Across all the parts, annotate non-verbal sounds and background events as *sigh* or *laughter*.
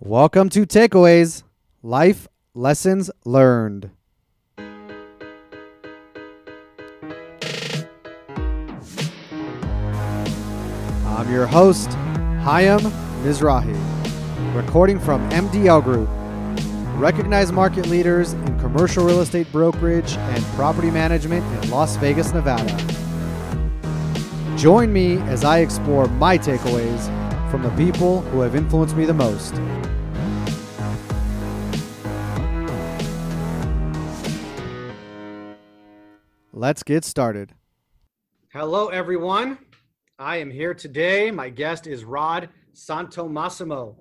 Welcome to Takeaways Life Lessons Learned. I'm your host, Hayam Mizrahi, recording from MDL Group, recognized market leaders in commercial real estate brokerage and property management in Las Vegas, Nevada. Join me as I explore my takeaways from the people who have influenced me the most. Let's get started. Hello, everyone. I am here today. My guest is Rod Santomassimo.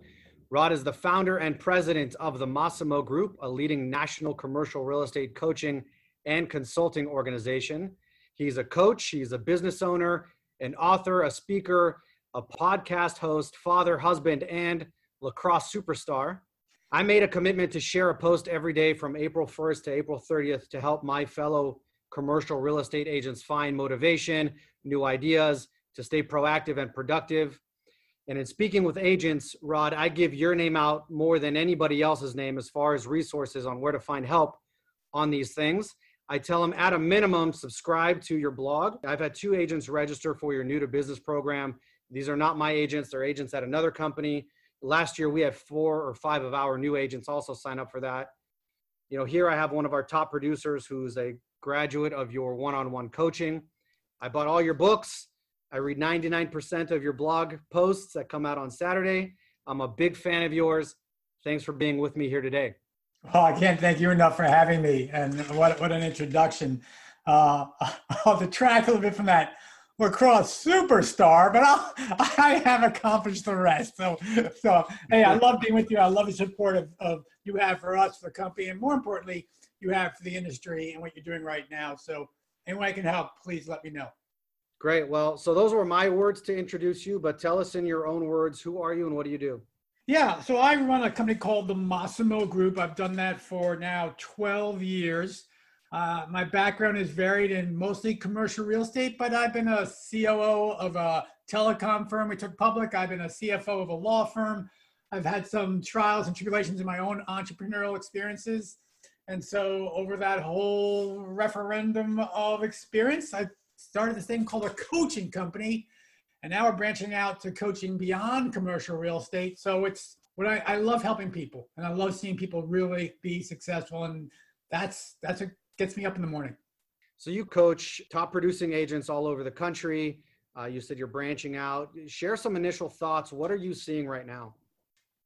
Rod is the founder and president of the Massimo Group, a leading national commercial real estate coaching and consulting organization. He's a coach, he's a business owner, an author, a speaker, a podcast host, father, husband, and lacrosse superstar. I made a commitment to share a post every day from April 1st to April 30th to help my fellow commercial real estate agents find motivation, new ideas, to stay proactive and productive. And in speaking with agents, Rod, I give your name out more than anybody else's name as far as resources on where to find help on these things. I tell them at a minimum, subscribe to your blog. I've had two agents register for your new to business program. These are not my agents, they're agents at another company. Last year, we had four or five of our new agents also sign up for that. You know, here I have one of our top producers who's a graduate of your one on one coaching. I bought all your books. I read 99% of your blog posts that come out on Saturday. I'm a big fan of yours. Thanks for being with me here today. Oh, I can't thank you enough for having me. And what, what an introduction. Uh, *laughs* I'll detract a little bit from that lacrosse superstar, but I'll, *laughs* I have accomplished the rest. So, so hey, I love being with you. I love the support of, of you have for us, for the company, and more importantly, you have for the industry and what you're doing right now. So, anyone I can help, please let me know. Great. Well, so those were my words to introduce you, but tell us in your own words who are you and what do you do? Yeah, so I run a company called the Massimo Group. I've done that for now 12 years. Uh, my background is varied in mostly commercial real estate, but I've been a COO of a telecom firm we took public. I've been a CFO of a law firm. I've had some trials and tribulations in my own entrepreneurial experiences. And so, over that whole referendum of experience, I started this thing called a coaching company. And now we're branching out to coaching beyond commercial real estate. So, it's what I, I love helping people and I love seeing people really be successful. And that's, that's what gets me up in the morning. So, you coach top producing agents all over the country. Uh, you said you're branching out. Share some initial thoughts. What are you seeing right now?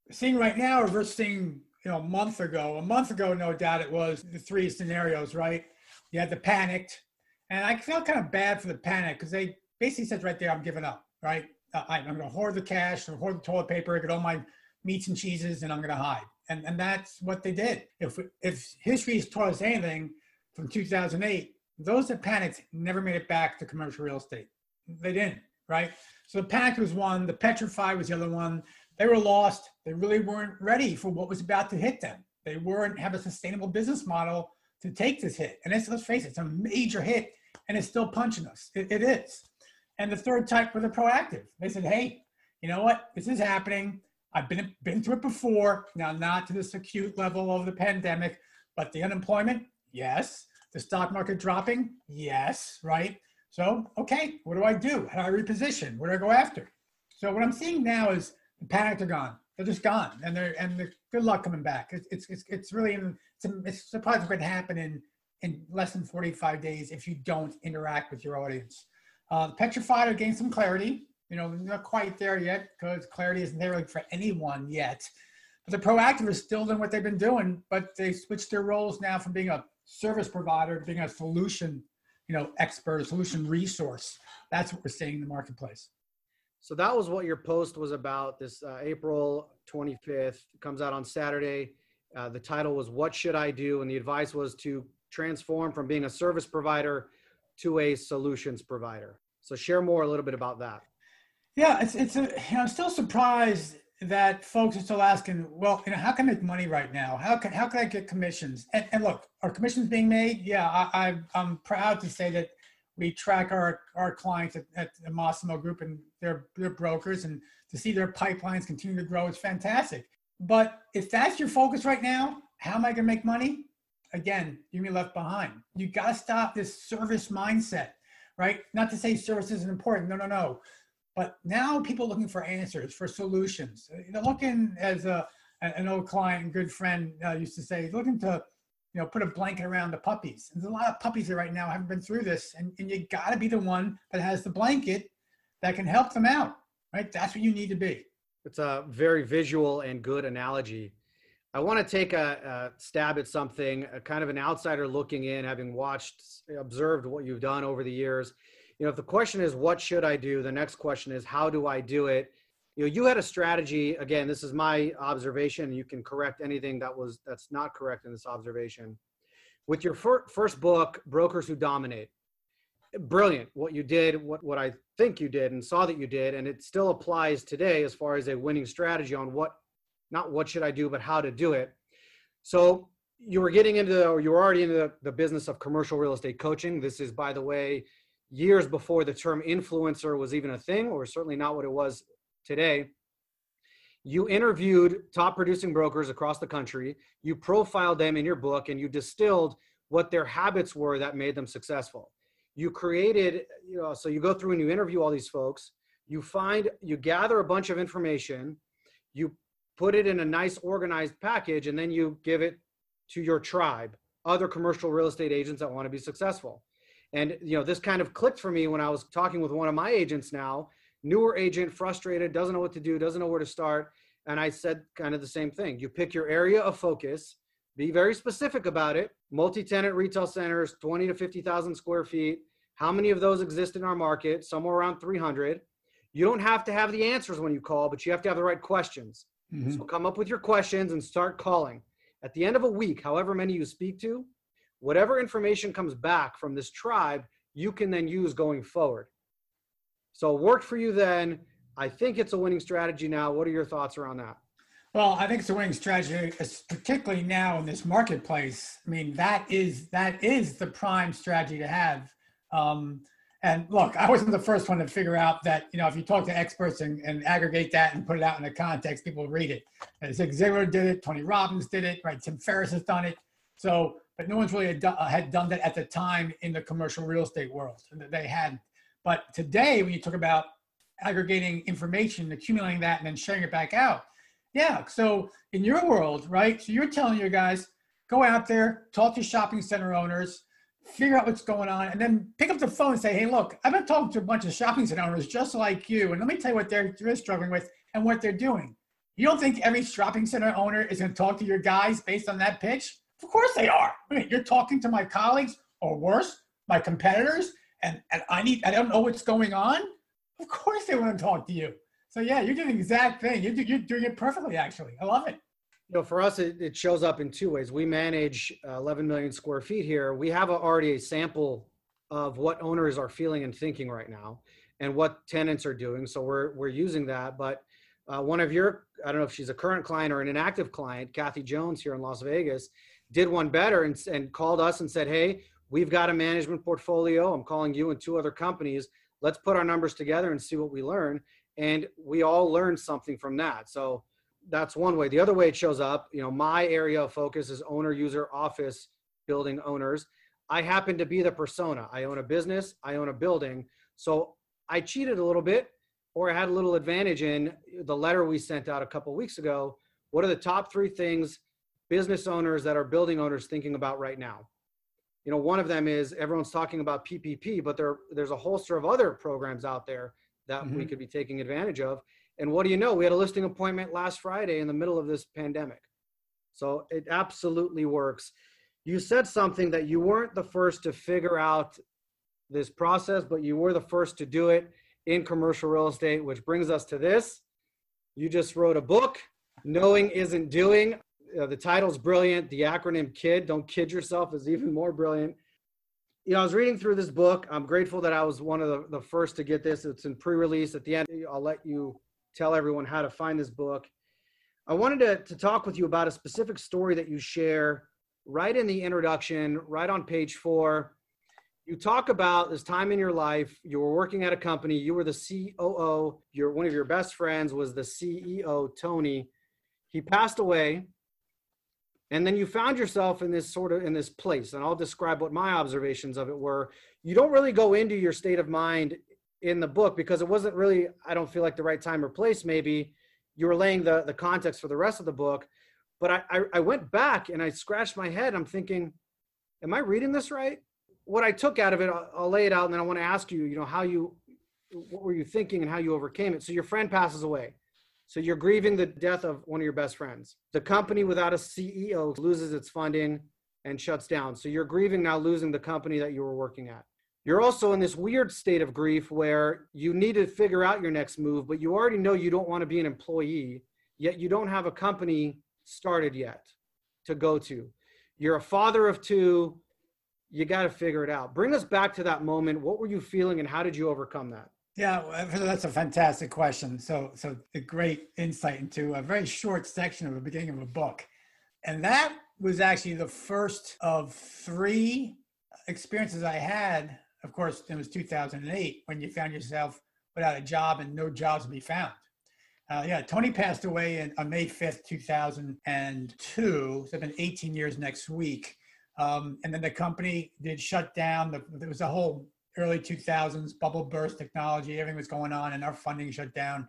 Seeing right now, or versus seeing you know, a month ago. A month ago, no doubt it was the three scenarios, right? You had the panicked, and I felt kind of bad for the panic because they basically said right there, I'm giving up, right? I, am going to hoard the cash, or hoard the toilet paper, get all my meats and cheeses, and I'm going to hide. And and that's what they did. If if history has taught us anything from 2008, those that panicked never made it back to commercial real estate. They didn't, right? So the panic was one. The petrified was the other one they were lost. They really weren't ready for what was about to hit them. They weren't have a sustainable business model to take this hit. And let's face it, it's a major hit and it's still punching us. It, it is. And the third type were the proactive. They said, hey, you know what? This is happening. I've been, been through it before. Now, not to this acute level of the pandemic, but the unemployment, yes. The stock market dropping, yes, right? So, okay, what do I do? How do I reposition? Where do I go after? So, what I'm seeing now is the panic are gone. They're just gone, and they're and they're, good luck coming back. It's it's it's, it's really it's, it's surprising what can happen in in less than 45 days if you don't interact with your audience. Uh, petrified are getting some clarity. You know, not quite there yet because clarity isn't there for anyone yet. But the proactive is still doing what they've been doing, but they switched their roles now from being a service provider to being a solution, you know, expert, solution resource. That's what we're seeing in the marketplace. So that was what your post was about. This uh, April 25th comes out on Saturday. Uh, the title was "What Should I Do?" and the advice was to transform from being a service provider to a solutions provider. So share more a little bit about that. Yeah, it's it's a, you know, I'm still surprised that folks are still asking, well, you know, how can I make money right now? How can how can I get commissions? And, and look, are commissions being made? Yeah, I, I I'm proud to say that we track our, our clients at, at the Massimo Group and their, their brokers, and to see their pipelines continue to grow is fantastic. But if that's your focus right now, how am I going to make money? Again, you're going to be left behind. You got to stop this service mindset, right? Not to say service isn't important. No, no, no. But now people are looking for answers, for solutions. They're looking as a, an old client and good friend uh, used to say, looking to, you know, put a blanket around the puppies. There's a lot of puppies that right now haven't been through this, and, and you got to be the one that has the blanket that can help them out, right? That's what you need to be. It's a very visual and good analogy. I want to take a, a stab at something, kind of an outsider looking in, having watched, observed what you've done over the years. You know, if the question is, what should I do? The next question is, how do I do it? You know, you had a strategy. Again, this is my observation. You can correct anything that was that's not correct in this observation. With your fir- first book, Brokers Who Dominate, brilliant what you did, what what I think you did, and saw that you did, and it still applies today as far as a winning strategy on what not what should I do, but how to do it. So you were getting into, or you were already into the, the business of commercial real estate coaching. This is, by the way, years before the term influencer was even a thing, or certainly not what it was today. You interviewed top producing brokers across the country. You profiled them in your book and you distilled what their habits were that made them successful. You created, you know, so you go through and you interview all these folks. You find, you gather a bunch of information. You put it in a nice organized package, and then you give it to your tribe, other commercial real estate agents that want to be successful. And you know, this kind of clicked for me when I was talking with one of my agents now, newer agent, frustrated, doesn't know what to do, doesn't know where to start. And I said kind of the same thing. You pick your area of focus, be very specific about it. Multi-tenant retail centers, 20 to 50,000 square feet. How many of those exist in our market? Somewhere around 300. You don't have to have the answers when you call, but you have to have the right questions. Mm-hmm. So come up with your questions and start calling. At the end of a week, however many you speak to, whatever information comes back from this tribe, you can then use going forward. So it worked for you then. I think it's a winning strategy now. What are your thoughts around that? Well, I think it's a winning strategy, particularly now in this marketplace. I mean, that is that is the prime strategy to have. Um, and look, I wasn't the first one to figure out that, you know, if you talk to experts and, and aggregate that and put it out in the context, people read it. And Zig Ziglar did it, Tony Robbins did it, right? Tim Ferriss has done it. So, but no one's really had done, had done that at the time in the commercial real estate world. They hadn't. But today, when you talk about aggregating information, accumulating that, and then sharing it back out, yeah. So in your world, right? So you're telling your guys, go out there, talk to shopping center owners, figure out what's going on, and then pick up the phone and say, hey, look, I've been talking to a bunch of shopping center owners just like you, and let me tell you what they're, they're struggling with and what they're doing. You don't think every shopping center owner is going to talk to your guys based on that pitch? Of course they are. I mean, you're talking to my colleagues, or worse, my competitors, and, and I need I don't know what's going on. Of course they want to talk to you. So yeah, you're doing the exact thing. You're, you're doing it perfectly, actually. I love it you know, for us, it, it, shows up in two ways. We manage uh, 11 million square feet here. We have a, already a sample of what owners are feeling and thinking right now, and what tenants are doing. So we're we're using that. But uh, one of your, I don't know if she's a current client or an inactive client, Kathy Jones here in Las Vegas, did one better and, and called us and said, "Hey, we've got a management portfolio. I'm calling you and two other companies. Let's put our numbers together and see what we learn." And we all learned something from that. So that's one way. The other way it shows up, you know, my area of focus is owner user office building owners. I happen to be the persona. I own a business, I own a building. So I cheated a little bit or I had a little advantage in the letter we sent out a couple weeks ago. What are the top three things business owners that are building owners thinking about right now? You know, one of them is everyone's talking about PPP, but there, there's a holster of other programs out there that mm-hmm. we could be taking advantage of. And what do you know? We had a listing appointment last Friday in the middle of this pandemic. So it absolutely works. You said something that you weren't the first to figure out this process, but you were the first to do it in commercial real estate, which brings us to this. You just wrote a book, Knowing Isn't Doing. Uh, the title's brilliant. The acronym KID, don't kid yourself, is even more brilliant. You know, I was reading through this book. I'm grateful that I was one of the, the first to get this. It's in pre release. At the end, I'll let you tell everyone how to find this book. I wanted to, to talk with you about a specific story that you share right in the introduction, right on page four. You talk about this time in your life, you were working at a company, you were the COO, your one of your best friends was the CEO, Tony. he passed away and then you found yourself in this sort of in this place and i'll describe what my observations of it were. You don't really go into your state of mind in the book because it wasn't really i don't feel like the right time or place maybe. You were laying the the context for the rest of the book but i i, I went back and i scratched my head. I'm thinking am i reading this right? What i took out of it I'll, I'll lay it out and then i want to ask you you know how you what were you thinking and how you overcame it? So your friend passes away so you're grieving the death of one of your best friends. The company without a CEO loses its funding and shuts down. So you're grieving now losing the company that you were working at. You're also in this weird state of grief where you need to figure out your next move, but you already know you don't want to be an employee, yet you don't have a company started yet to go to. You're a father of two. You got to figure it out. Bring us back to that moment. What were you feeling and how did you overcome that? Yeah, that's a fantastic question. So, so a great insight into a very short section of the beginning of a book, and that was actually the first of three experiences I had. Of course, it was 2008 when you found yourself without a job and no jobs to be found. Uh, yeah, Tony passed away in, on May 5th, 2002. So it's been 18 years next week. Um, and then the company did shut down. The, there was a whole early 2000s bubble burst technology everything was going on and our funding shut down.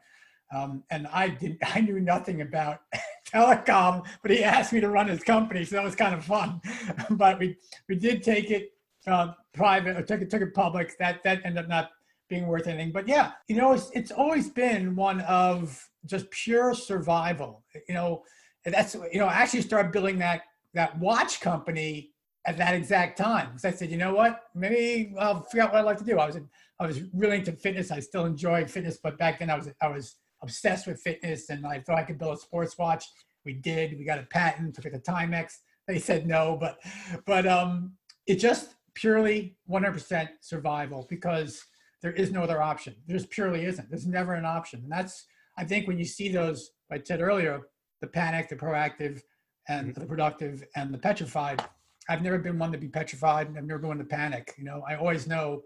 Um, and i didn't *laughs* i knew nothing about *laughs* telecom but he asked me to run his company so that was kind of fun. *laughs* But we we did take it uh, private or took it took it public. That that ended up not being worth anything. But yeah you know it's, it's always been one of just pure survival. You know that's you know i actually started building that that watch company at that exact time. So I said, you know what? Maybe I'll figure out what I'd like to do. I was I was really into fitness. I still enjoy fitness, but back then I was I was obsessed with fitness, and I thought I could build a sports watch. We did. We got a patent. Took it to Timex. They said no, but but um, it just purely 100% survival because there is no other option. There's purely isn't. There's never an option, and that's I think when you see those, I said earlier, the panic, the proactive, and mm-hmm. the productive, and the petrified I've never been one to be petrified. And I've never been one to panic. You know, I always know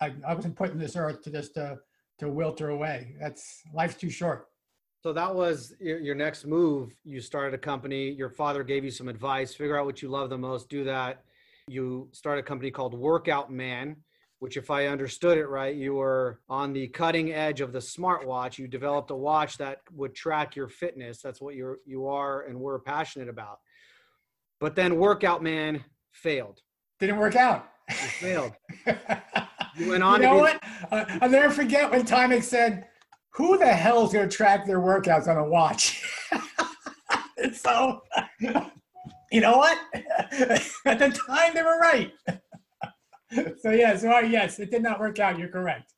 I, I wasn't put in this earth to just uh, to to wilter away. That's life's too short. So that was your, next move. You started a company. Your father gave you some advice. Figure out what you love the most. Do that. You started a company called Workout Man, which, if I understood it right, you were on the cutting edge of the smartwatch. You developed a watch that would track your fitness. That's what you you are and were passionate about. But then Workout Man failed. Didn't work out. It failed. *laughs* you went on. You know what? Uh, I'll never forget when Timex said, "Who the hell is going to track their workouts on a watch?" *laughs* so, you know what? *laughs* At the time, they were right. so yeah, so yes, it did not work out. You're correct.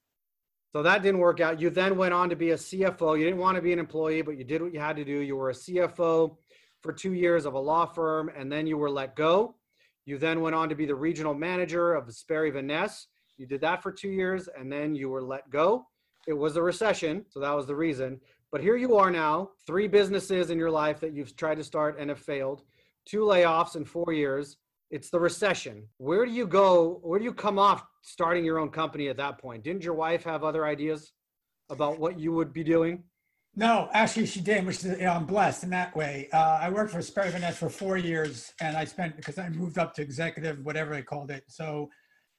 So that didn't work out. You then went on to be a CFO. You didn't want to be an employee, but you did what you had to do. You were a CFO for two years of a law firm, and then you were let go. You then went on to be the regional manager of Sperry Van Ness. You did that for two years, and then you were let go. It was a recession, so that was the reason. But here you are now, three businesses in your life that you've tried to start and have failed, two layoffs in four years. It's the recession. Where do you go? Where do you come off starting your own company at that point? Didn't your wife have other ideas about what you would be doing? No, actually, she did, which is, you know, I'm blessed in that way. Uh, I worked for Sperry Ness for four years, and I spent because I moved up to executive, whatever they called it. So,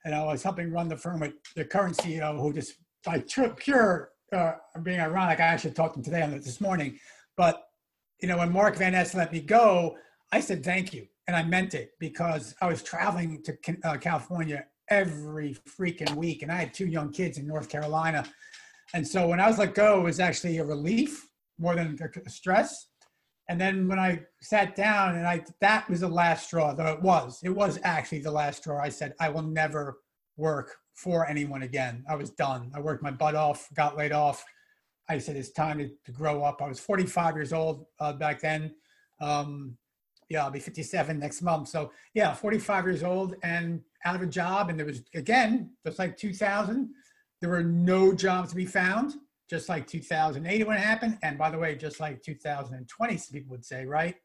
you know, I was helping run the firm with the current CEO, who just by pure uh, being ironic, I actually talked to him today on this morning. But you know, when Mark Van Ness let me go, I said thank you, and I meant it because I was traveling to uh, California every freaking week, and I had two young kids in North Carolina and so when I was let go, it was actually a relief more than a stress. And then when I sat down and I, that was the last straw, though it was, it was actually the last straw. I said, I will never work for anyone again. I was done. I worked my butt off, got laid off. I said, it's time to, to grow up. I was 45 years old uh, back then. Um, yeah, I'll be 57 next month. So yeah, 45 years old and out of a job. And there was, again, just like 2000, there were no jobs to be found, just like 2008 when it happened. And by the way, just like 2020, some people would say, right?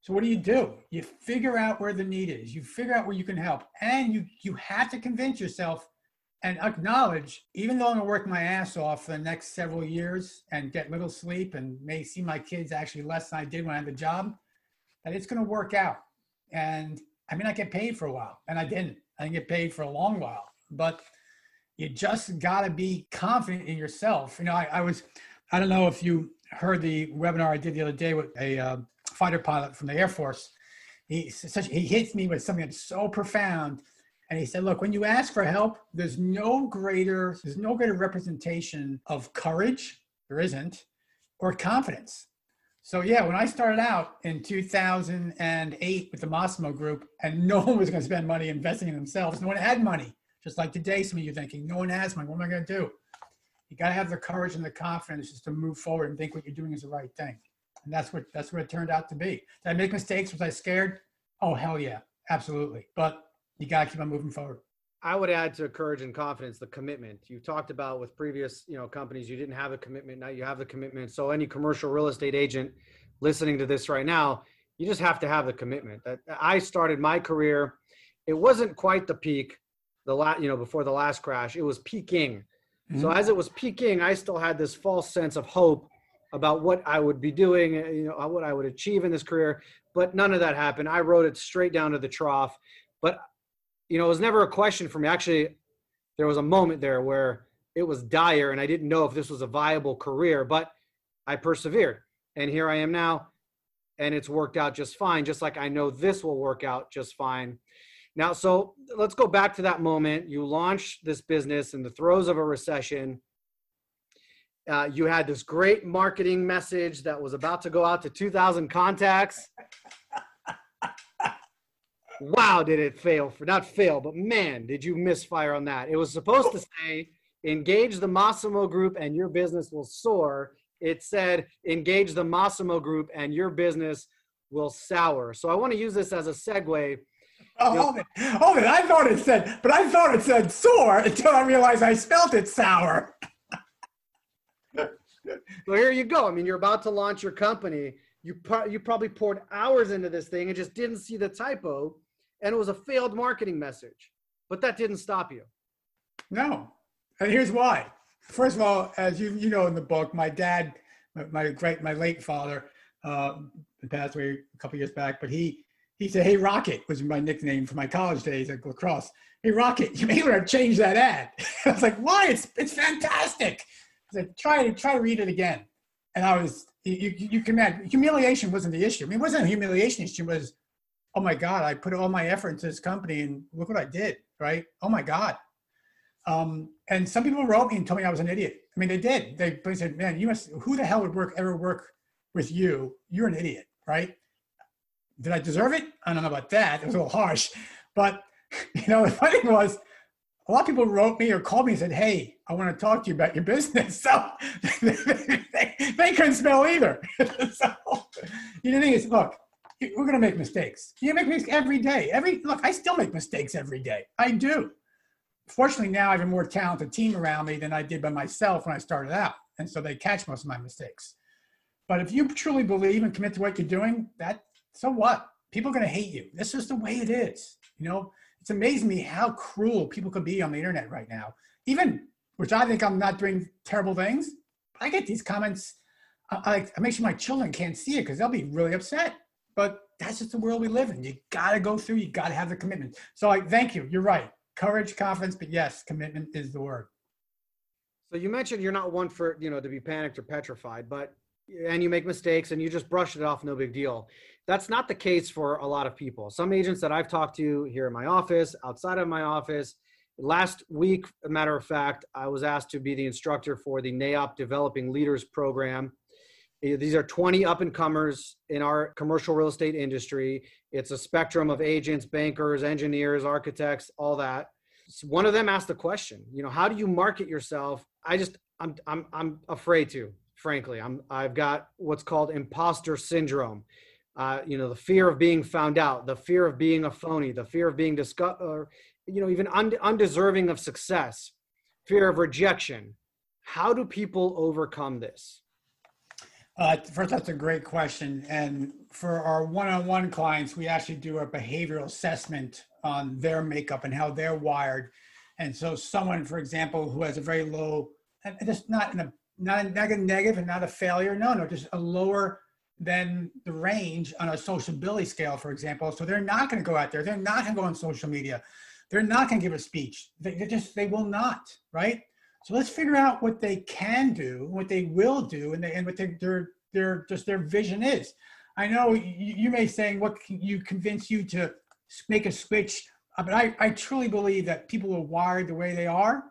So what do you do? You figure out where the need is. You figure out where you can help, and you you have to convince yourself and acknowledge, even though I'm gonna work my ass off for the next several years and get little sleep and may see my kids actually less than I did when I had the job, that it's gonna work out. And I mean, I get paid for a while, and I didn't. I didn't get paid for a long while, but you just gotta be confident in yourself. You know, I, I was, I don't know if you heard the webinar I did the other day with a uh, fighter pilot from the Air Force. He such he hits me with something that's so profound and he said, look, when you ask for help, there's no greater, there's no greater representation of courage, there isn't, or confidence. So yeah, when I started out in 2008 with the Massimo Group, and no *laughs* one was going to spend money investing in themselves, no one had money. Just like today, some of you thinking, no one has money. What am I going to do? You got to have the courage and the confidence just to move forward and think what you're doing is the right thing. And that's what that's what it turned out to be. Did I make mistakes? Was I scared? Oh hell yeah, absolutely. But you got to keep on moving forward. I would add to courage and confidence the commitment. You talked about with previous, you know, companies you didn't have a commitment, now you have the commitment. So any commercial real estate agent listening to this right now, you just have to have the commitment. That I started my career, it wasn't quite the peak, the last, you know, before the last crash. It was peaking. Mm-hmm. So as it was peaking, I still had this false sense of hope about what I would be doing, you know, what I would achieve in this career, but none of that happened. I wrote it straight down to the trough. But you know, it was never a question for me. Actually, there was a moment there where it was dire and I didn't know if this was a viable career, but I persevered. And here I am now, and it's worked out just fine, just like I know this will work out just fine. Now, so let's go back to that moment. You launched this business in the throes of a recession. Uh, you had this great marketing message that was about to go out to 2,000 contacts wow, did it fail for not fail, but man, did you misfire on that? It was supposed to say, engage the Massimo group and your business will soar. It said, engage the Massimo group and your business will sour. So I want to use this as a segue. Oh, hold it. Hold it. I thought it said, but I thought it said soar until I realized I spelt it sour. so here you go. I mean, you're about to launch your company. You, you probably poured hours into this thing and just didn't see the typo and it was a failed marketing message. But that didn't stop you. No. And here's why. First of all, as you you know in the book, my dad, my great my late father, uh, passed away a couple years back, but he he said, "Hey Rocket," was my nickname for my college days at lacrosse. Hey Rocket, you may want to change that ad. *laughs* I was like, "Why? It's it's fantastic." I said, "Try to try to read it again." And I was you you, you can imagine humiliation wasn't the issue. I mean, it wasn't a humiliation issue. It was oh my God, I put all my effort into this company and look what I did, right? Oh my God. Um, and some people wrote me and told me I was an idiot. I mean, they did. They, they said, man, you must, who the hell would work ever work with you? You're an idiot, right? Did I deserve it? I don't know about that. It was a little harsh. But, *laughs* you know, the funny thing was, a lot of people wrote me or called me and said, hey, I want to talk to you about your business. *laughs* So they, they couldn't spell either. *laughs* so, you know, the thing is, look, we're going to make mistakes. You make mistakes every day. Every look, I still make mistakes every day. I do. Fortunately, now I have a more talented team around me than I did by myself when I started out, and so they catch most of my mistakes. But if you truly believe and commit to what you're doing, that so what? People are going to hate you. This is the way it is. You know, it's amazing me how cruel people can be on the internet right now. Even which I think I'm not doing terrible things. I get these comments. I, I make sure my children can't see it because they'll be really upset. But that's just the world we live in. You got to go through. You got to have the commitment. So I thank you. You're right. Courage, confidence, but yes, commitment is the word. So you mentioned you're not one for you know to be panicked or petrified, but and you make mistakes and you just brush it off, no big deal. That's not the case for a lot of people. Some agents that I've talked to here in my office, outside of my office, last week, a matter of fact, I was asked to be the instructor for the NAIOP Developing Leaders Program Eh, these are 20 up and comers in our commercial real estate industry. It's a spectrum of agents, bankers, engineers, architects, all that. So one of them asked the question, you know, how do you market yourself? I just, I'm, I'm, I'm afraid to, frankly. I'm, I've got what's called imposter syndrome. Uh, you know, the fear of being found out, the fear of being a phony, the fear of being discussed, or, you know, even und- undeserving of success, fear of rejection. How do people overcome this? Uh, first, that's a great question. And for our one-on-one clients, we actually do a behavioral assessment on their makeup and how they're wired. And so someone, for example, who has a very low, just not in a not a negative and not a failure, no, no, just a lower than the range on a sociability scale, for example. So they're not going to go out there. They're not going to go on social media. They're not going to give a speech. They, just they will not, right? So let's figure out what they can do, what they will do, and, they, and what they, their their just their vision is. I know you, you may saying what can you convince you to make a switch, uh, but I, I truly believe that people are wired the way they are,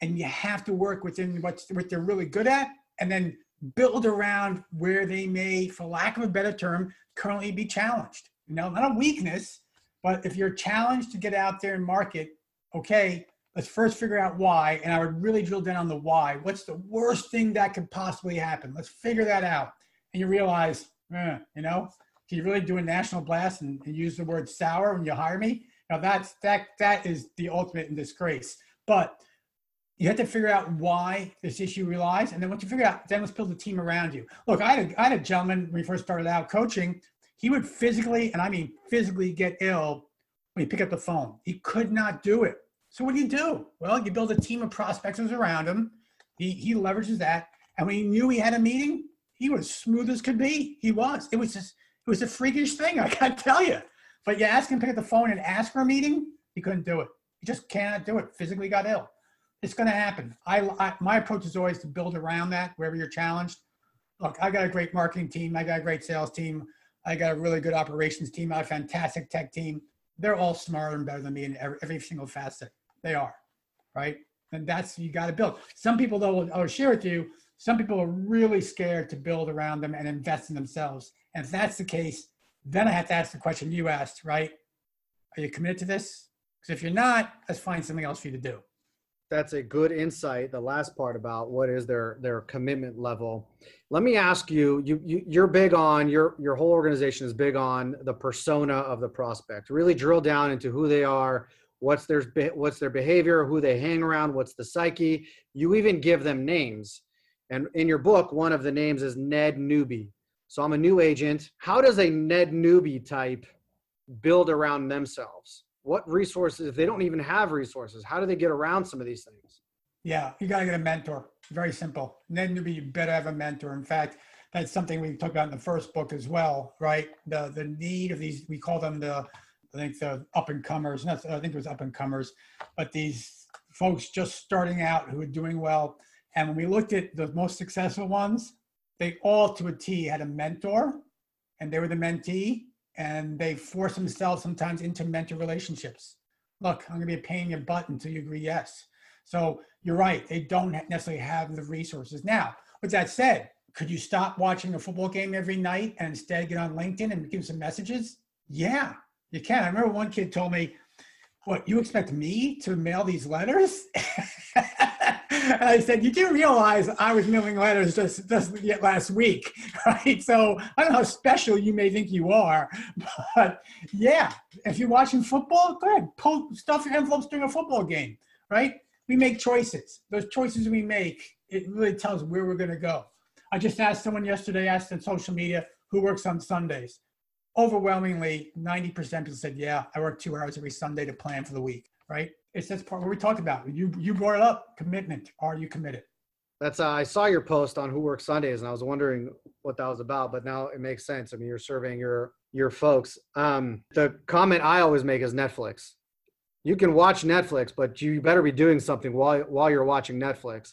and you have to work within what's what they're really good at, and then build around where they may, for lack of a better term, currently be challenged. You know, not a weakness, but if you're challenged to get out there and market, okay, let's first figure out why. And I would really drill down on the why. What's the worst thing that could possibly happen? Let's figure that out. And you realize, eh, you know, can you really do a national blast and, and, use the word sour when you hire me? Now that's that that is the ultimate in disgrace. But you have to figure out why this issue relies, and then once you figure out, then let's build a team around you. Look, I had a, I had a gentleman when we first started out coaching. He would physically, and I mean physically, get ill when he picked up the phone. He could not do it. So what do you do? Well, you build a team of prospectors around him. He he leverages that, and when he knew he had a meeting, he was smooth as could be. He was. It was just it was a freakish thing. *laughs* I can't tell you. But you ask him to pick up the phone and ask for a meeting, he couldn't do it. He just cannot do it. Physically got ill it's going to happen. I, I, my approach is always to build around that wherever you're challenged. Look, I got a great marketing team. I got a great sales team. I got a really good operations team. I have a fantastic tech team. They're all smarter and better than me in every, every single facet. They are, right? And that's you got to build. Some people, though, I'll share with you. Some people are really scared to build around them and invest in themselves. And if that's the case, then I have to ask the question you asked, right? Are you committed to this? Because if you're not, let's find something else for you to do that's a good insight the last part about what is their their commitment level. Let me ask you you, you you're big on your your whole organization is big on the persona of the prospect. Really drill down into who they are what's their what's their behavior who they hang around what's the psyche. You even give them names. And in your book one of the names is ned newbie so i'm a new agent. How does a ned newbie type build around themselves what resources if they don't even have resources how do they get around some of these things? Yeah you got to get a mentor. Very simple. And then you be better have a mentor. In fact that's something we talked about in the first book as well right? The the need of these we call them the i think the up and comers i think it was up and comers but these folks just starting out who are doing well. And when we looked at the most successful ones they all to a t had a mentor and they were the mentee and they force themselves sometimes into mentor relationships. Look, I'm going to be a pain in your butt until you agree yes. So you're right. They don't necessarily have the resources. Now, with that said, could you stop watching a football game every night and instead get on LinkedIn and give some messages? Yeah, you can. I remember one kid told me, What, you expect me to mail these letters? and *laughs* I said, you do realize I was mailing letters just, just last week, *laughs* right? So I don't know how special you may think you are, *laughs* but yeah, if you're watching football, go ahead, pull stuff your envelopes during a football game, right? We make choices. Those choices we make, it really tells where we're going to go. I just asked someone yesterday, asked on social media, who works on Sundays? Overwhelmingly, 90% people said, yeah, I work two hours every Sunday to plan for the week, right? it's that's part what we talked about. You you brought it up. Commitment. Are you committed? That's uh, I saw your post on Who Works Sundays, and I was wondering what that was about. But now it makes sense. I mean, you're surveying your your folks. Um, the comment I always make is Netflix. You can watch Netflix, but you better be doing something while while you're watching Netflix.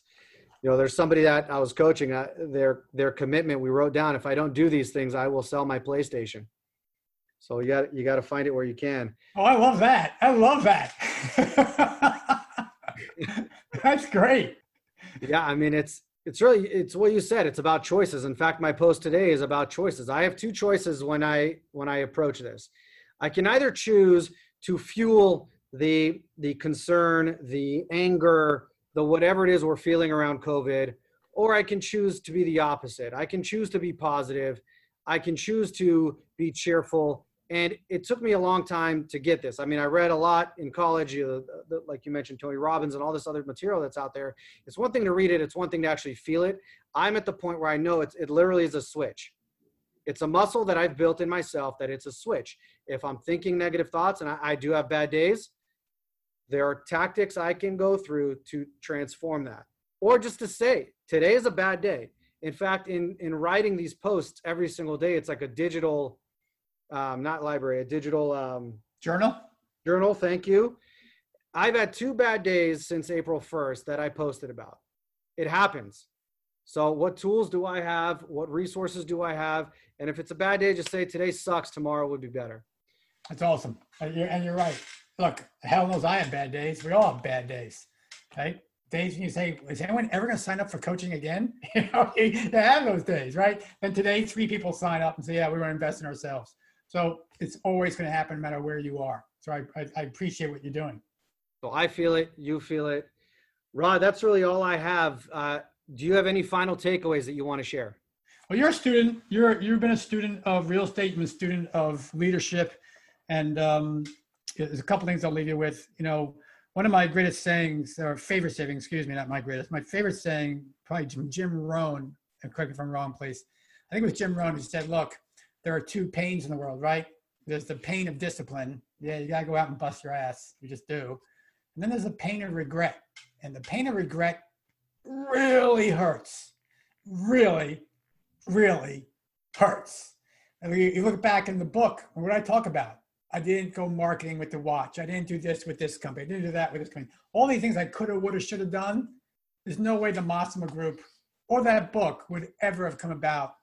You know, there's somebody that I was coaching. Uh, their their commitment we wrote down. If I don't do these things, I will sell my PlayStation. So you got you got to find it where you can. Oh, I love that. I love that. *laughs* That's great. Yeah, I mean it's it's really it's what you said. It's about choices. In fact, my post today is about choices. I have two choices when I when I approach this. I can either choose to fuel the the concern, the anger, the whatever it is we're feeling around COVID, or I can choose to be the opposite. I can choose to be positive. I can choose to be cheerful and it took me a long time to get this. I mean, I read a lot in college, you know, like you mentioned, Tony Robbins and all this other material that's out there. It's one thing to read it, it's one thing to actually feel it. I'm at the point where I know it's, it literally is a switch. It's a muscle that I've built in myself that it's a switch. If I'm thinking negative thoughts and I, I do have bad days, there are tactics I can go through to transform that. Or just to say, today is a bad day. In fact, in, in writing these posts every single day, it's like a digital, um, not library, a digital um, journal. Journal, thank you. I've had two bad days since April 1st that I posted about. It happens. So, what tools do I have? What resources do I have? And if it's a bad day, just say today sucks, tomorrow would be better. That's awesome. And you're, and you're right. Look, hell knows I have bad days. We all have bad days, right? Days when you say, is anyone ever going to sign up for coaching again? *laughs* you know, *laughs* they have those days, right? And today, three people sign up and say, yeah, we want to invest in ourselves. So it's always going to happen no matter where you are. So I, I, I appreciate what you're doing. So I feel it. You feel it. Rod, that's really all I have. Uh, do you have any final takeaways that you want to share? Well, you're a student. You're you've been a student of real estate. You've been a student of leadership, and um, there's a couple things I'll leave you with. You know, one of my greatest sayings, or favorite saying, excuse me, not my greatest, my favorite saying, probably Jim, Jim Rohn. And correct me if I'm wrong, please. I think it was Jim Rohn who said, "Look, there are two pains in the world, right? There's the pain of discipline. Yeah, you gotta go out and bust your ass. You just do. And then there's the pain of regret. And the pain of regret really hurts. Really, really hurts. And you look back in the book, what I talk about? I didn't go marketing with the watch. I didn't do this with this company. I didn't do that with this company. All these things I could have, would have, should have done. There's no way the Massimo Group or that book would ever have come about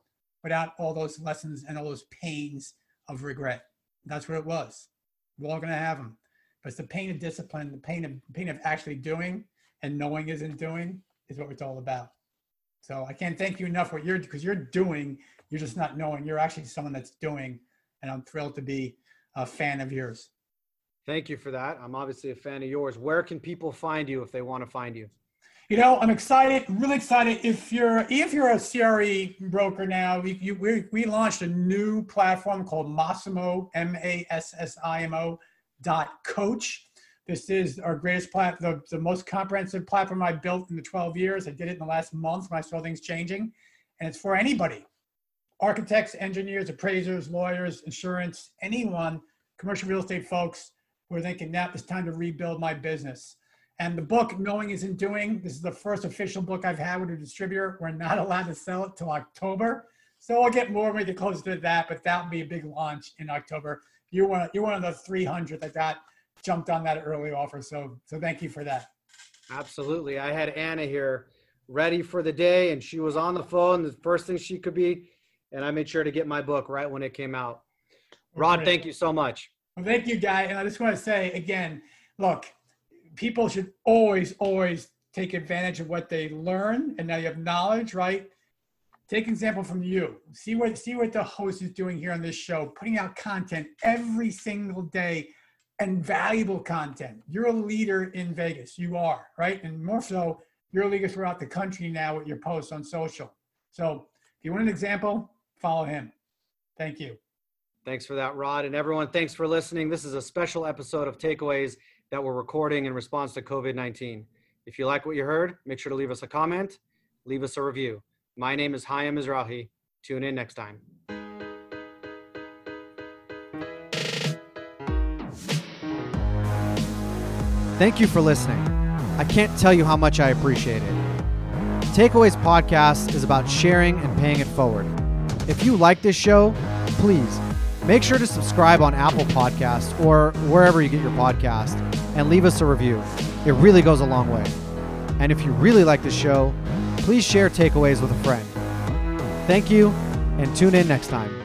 without all those lessons and all those pains of regret. That's what it was. We're all going to have them. But it's the pain of discipline, the pain of pain of actually doing and knowing isn't doing is what it's all about. So I can't thank you enough what you're because you're doing. You're just not knowing. You're actually someone that's doing, and I'm thrilled to be a fan of yours. Thank you for that. I'm obviously a fan of yours. Where can people find you if they want to find you? You know, I'm excited, really excited. If you're if you're a CRE broker now, we you, we, we launched a new platform called Massimo M A S S I M O dot coach. This is our greatest plat, the, the most comprehensive platform I built in the 12 years. I did it in the last month when I saw things changing. And it's for anybody architects, engineers, appraisers, lawyers, insurance, anyone, commercial real estate folks who are thinking, now it's time to rebuild my business. And the book, Knowing Isn't Doing, this is the first official book I've had with a distributor. We're not *laughs* allowed to sell it till October. So I'll get more when we get closer to that, but that'll be a big launch in October you're one of, you're one of the 300 that got jumped on that early offer. So so thank you for that. Absolutely. I had Anna here ready for the day and she was on the phone the first thing she could be and I made sure to get my book right when it came out. Rod, thank you so much. Well, thank you, Guy. And I just want to say again, look, people should always, always take advantage of what they learn. And now you have knowledge, right? Take example from you. See what see what the host is doing here on this show, putting out content every single day and valuable content. You're a leader in Vegas. You are, right? And more so, you're a leader throughout the country now with your posts on social. So if you want an example, follow him. Thank you. Thanks for that, Rod. And everyone, thanks for listening. This is a special episode of Takeaways that we're recording in response to COVID 19. If you like what you heard, make sure to leave us a comment, leave us a review. My name is Hayam Mizrahi. Tune in next time. Thank you for listening. I can't tell you how much I appreciate it. Takeaways podcast is about sharing and paying it forward. If you like this show, please make sure to subscribe on Apple Podcasts or wherever you get your podcast and leave us a review. It really goes a long way. And if you really like the show, please share takeaways with a friend. Thank you, and tune in next time.